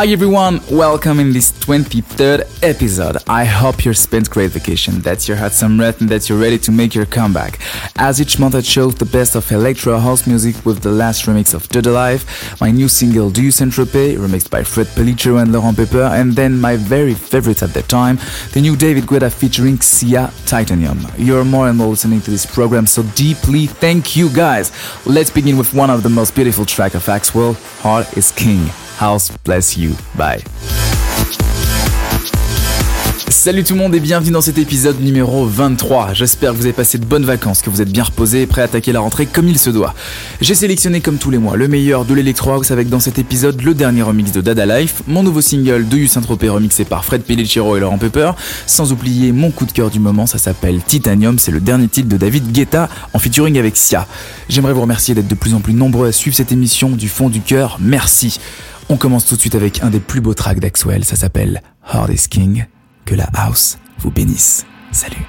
Hi everyone, welcome in this 23rd episode. I hope you spent great vacation, that you had some rest and that you're ready to make your comeback. As each month I chose the best of electro house music with the last remix of Dada Life, my new single Do You Tropez, remixed by Fred Pellicero and Laurent Pepper, and then my very favorite at that time, the new David Guetta featuring Sia Titanium. You're more and more listening to this program, so deeply thank you guys. Let's begin with one of the most beautiful track of Axwell, Heart is King. House bless you. Bye. Salut tout le monde et bienvenue dans cet épisode numéro 23. J'espère que vous avez passé de bonnes vacances, que vous êtes bien reposés et prêts à attaquer la rentrée comme il se doit. J'ai sélectionné comme tous les mois le meilleur de l'Electro House avec dans cet épisode le dernier remix de Dada Life, mon nouveau single de You Saint-Tropez remixé par Fred Pellicero et Laurent Pepper, sans oublier mon coup de cœur du moment, ça s'appelle Titanium, c'est le dernier titre de David Guetta en featuring avec Sia. J'aimerais vous remercier d'être de plus en plus nombreux à suivre cette émission du fond du cœur, merci. On commence tout de suite avec un des plus beaux tracks d'Axwell, ça s'appelle Hard is King. Que la house vous bénisse. Salut.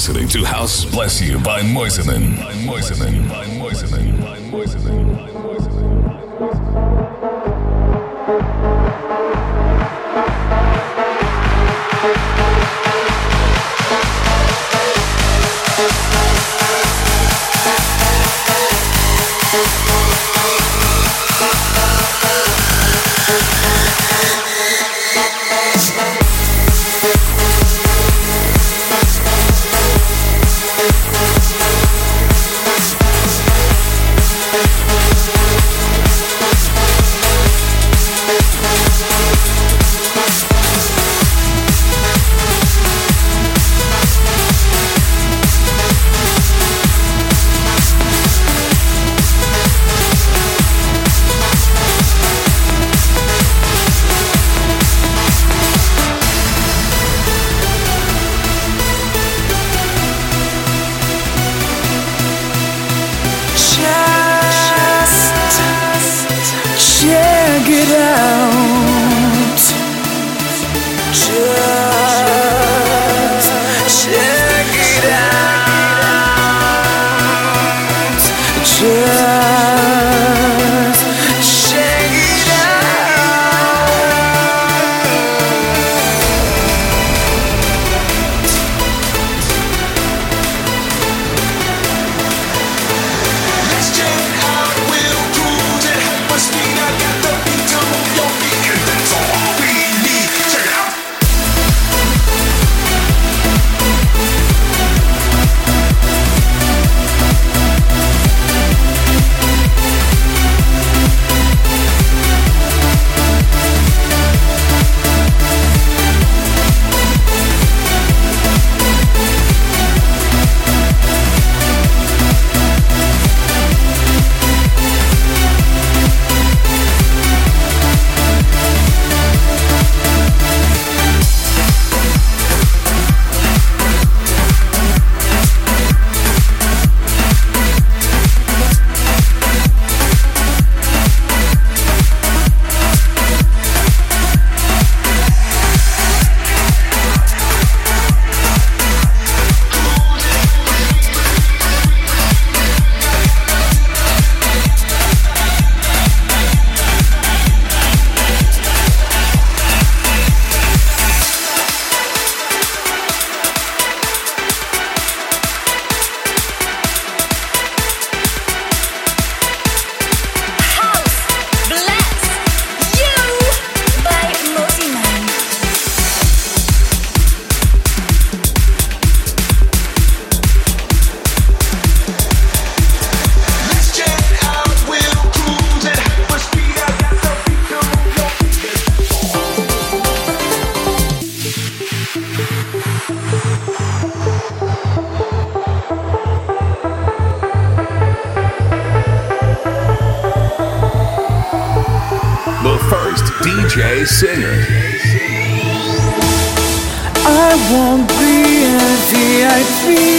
listening to House Bless You by Moiseman. By Moiseman. By Moiseman. By Moiseman. It's feel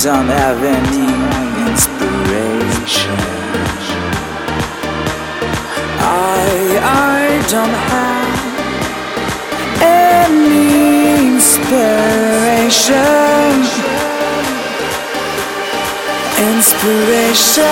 don't have any inspiration? I I don't have any inspiration. Inspiration.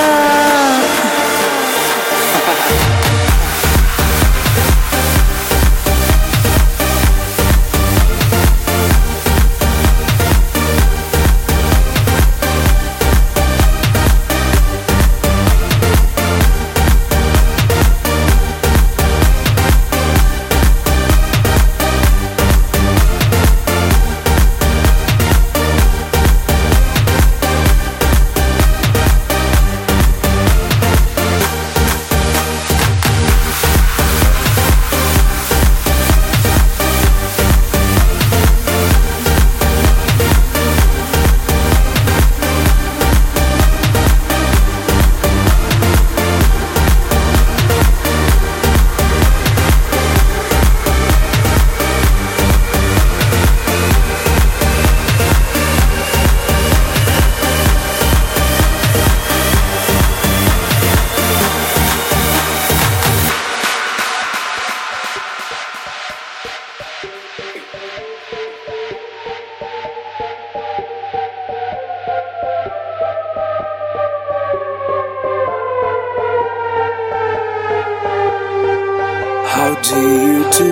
How do you do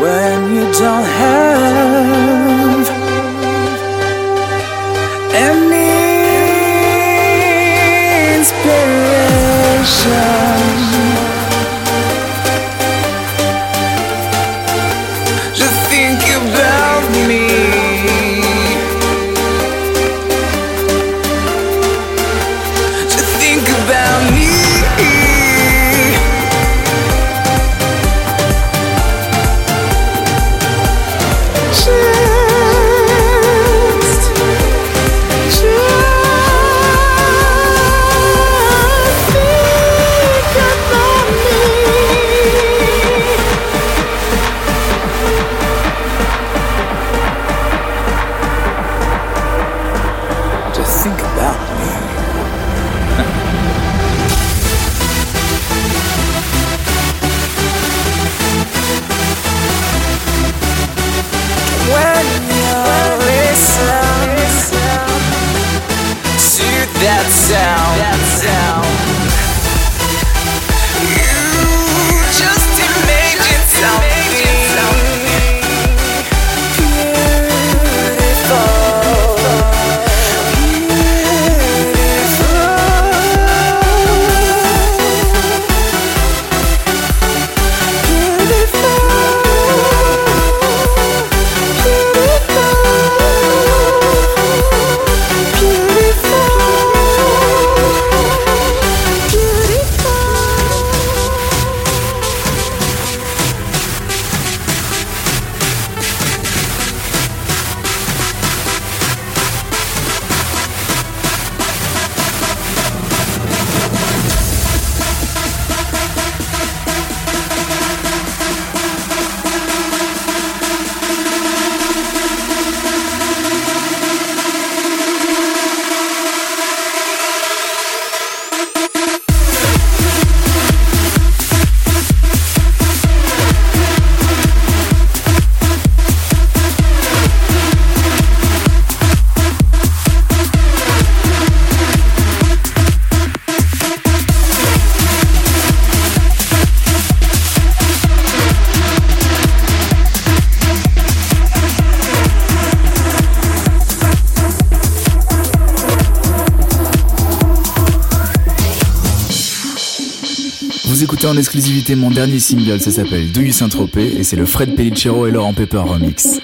when you don't have any inspiration? Exclusivité mon dernier single, ça s'appelle Do You Saint-Tropez et c'est le Fred Pellicero et Laurent Pepper remix.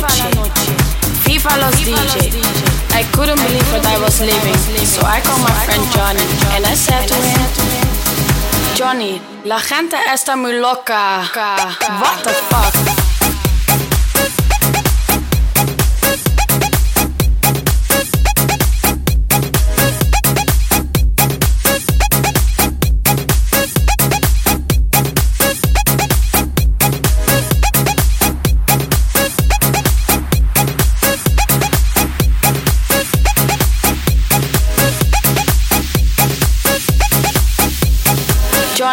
noche, FIFA los DJ. I couldn't believe what I was living, so I called my friend Johnny and I said to him, Johnny, la gente está muy loca. What the fuck?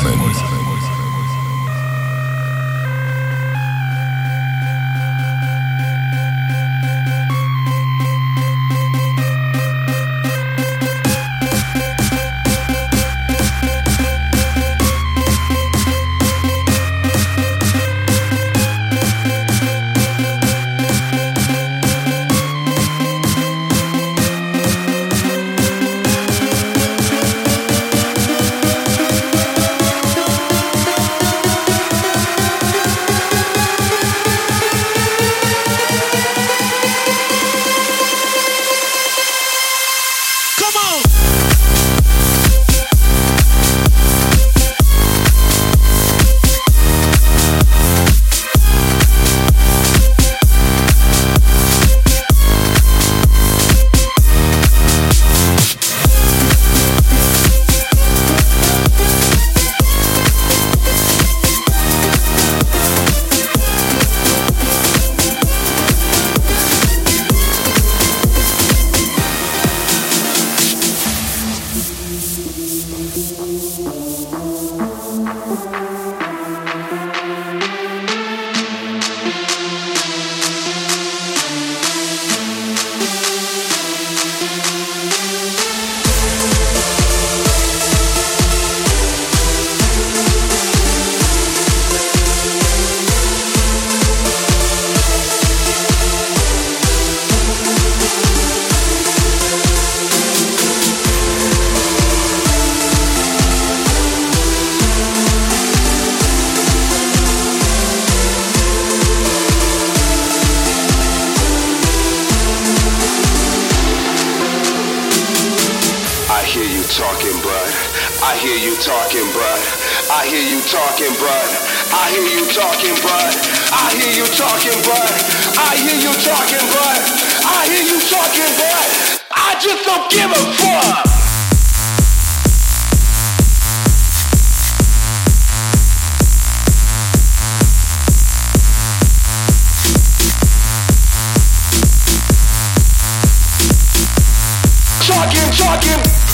By talking, bud. I hear you talking, bud. I hear you talking, bud. I hear you talking, bud. I hear you talking, bud. I just don't give a fuck. Talking, talking.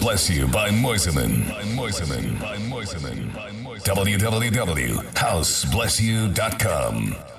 Bless You by Moiseman. By Moiseman. By Moiseman. By Moiseman. www.houseblessyou.com.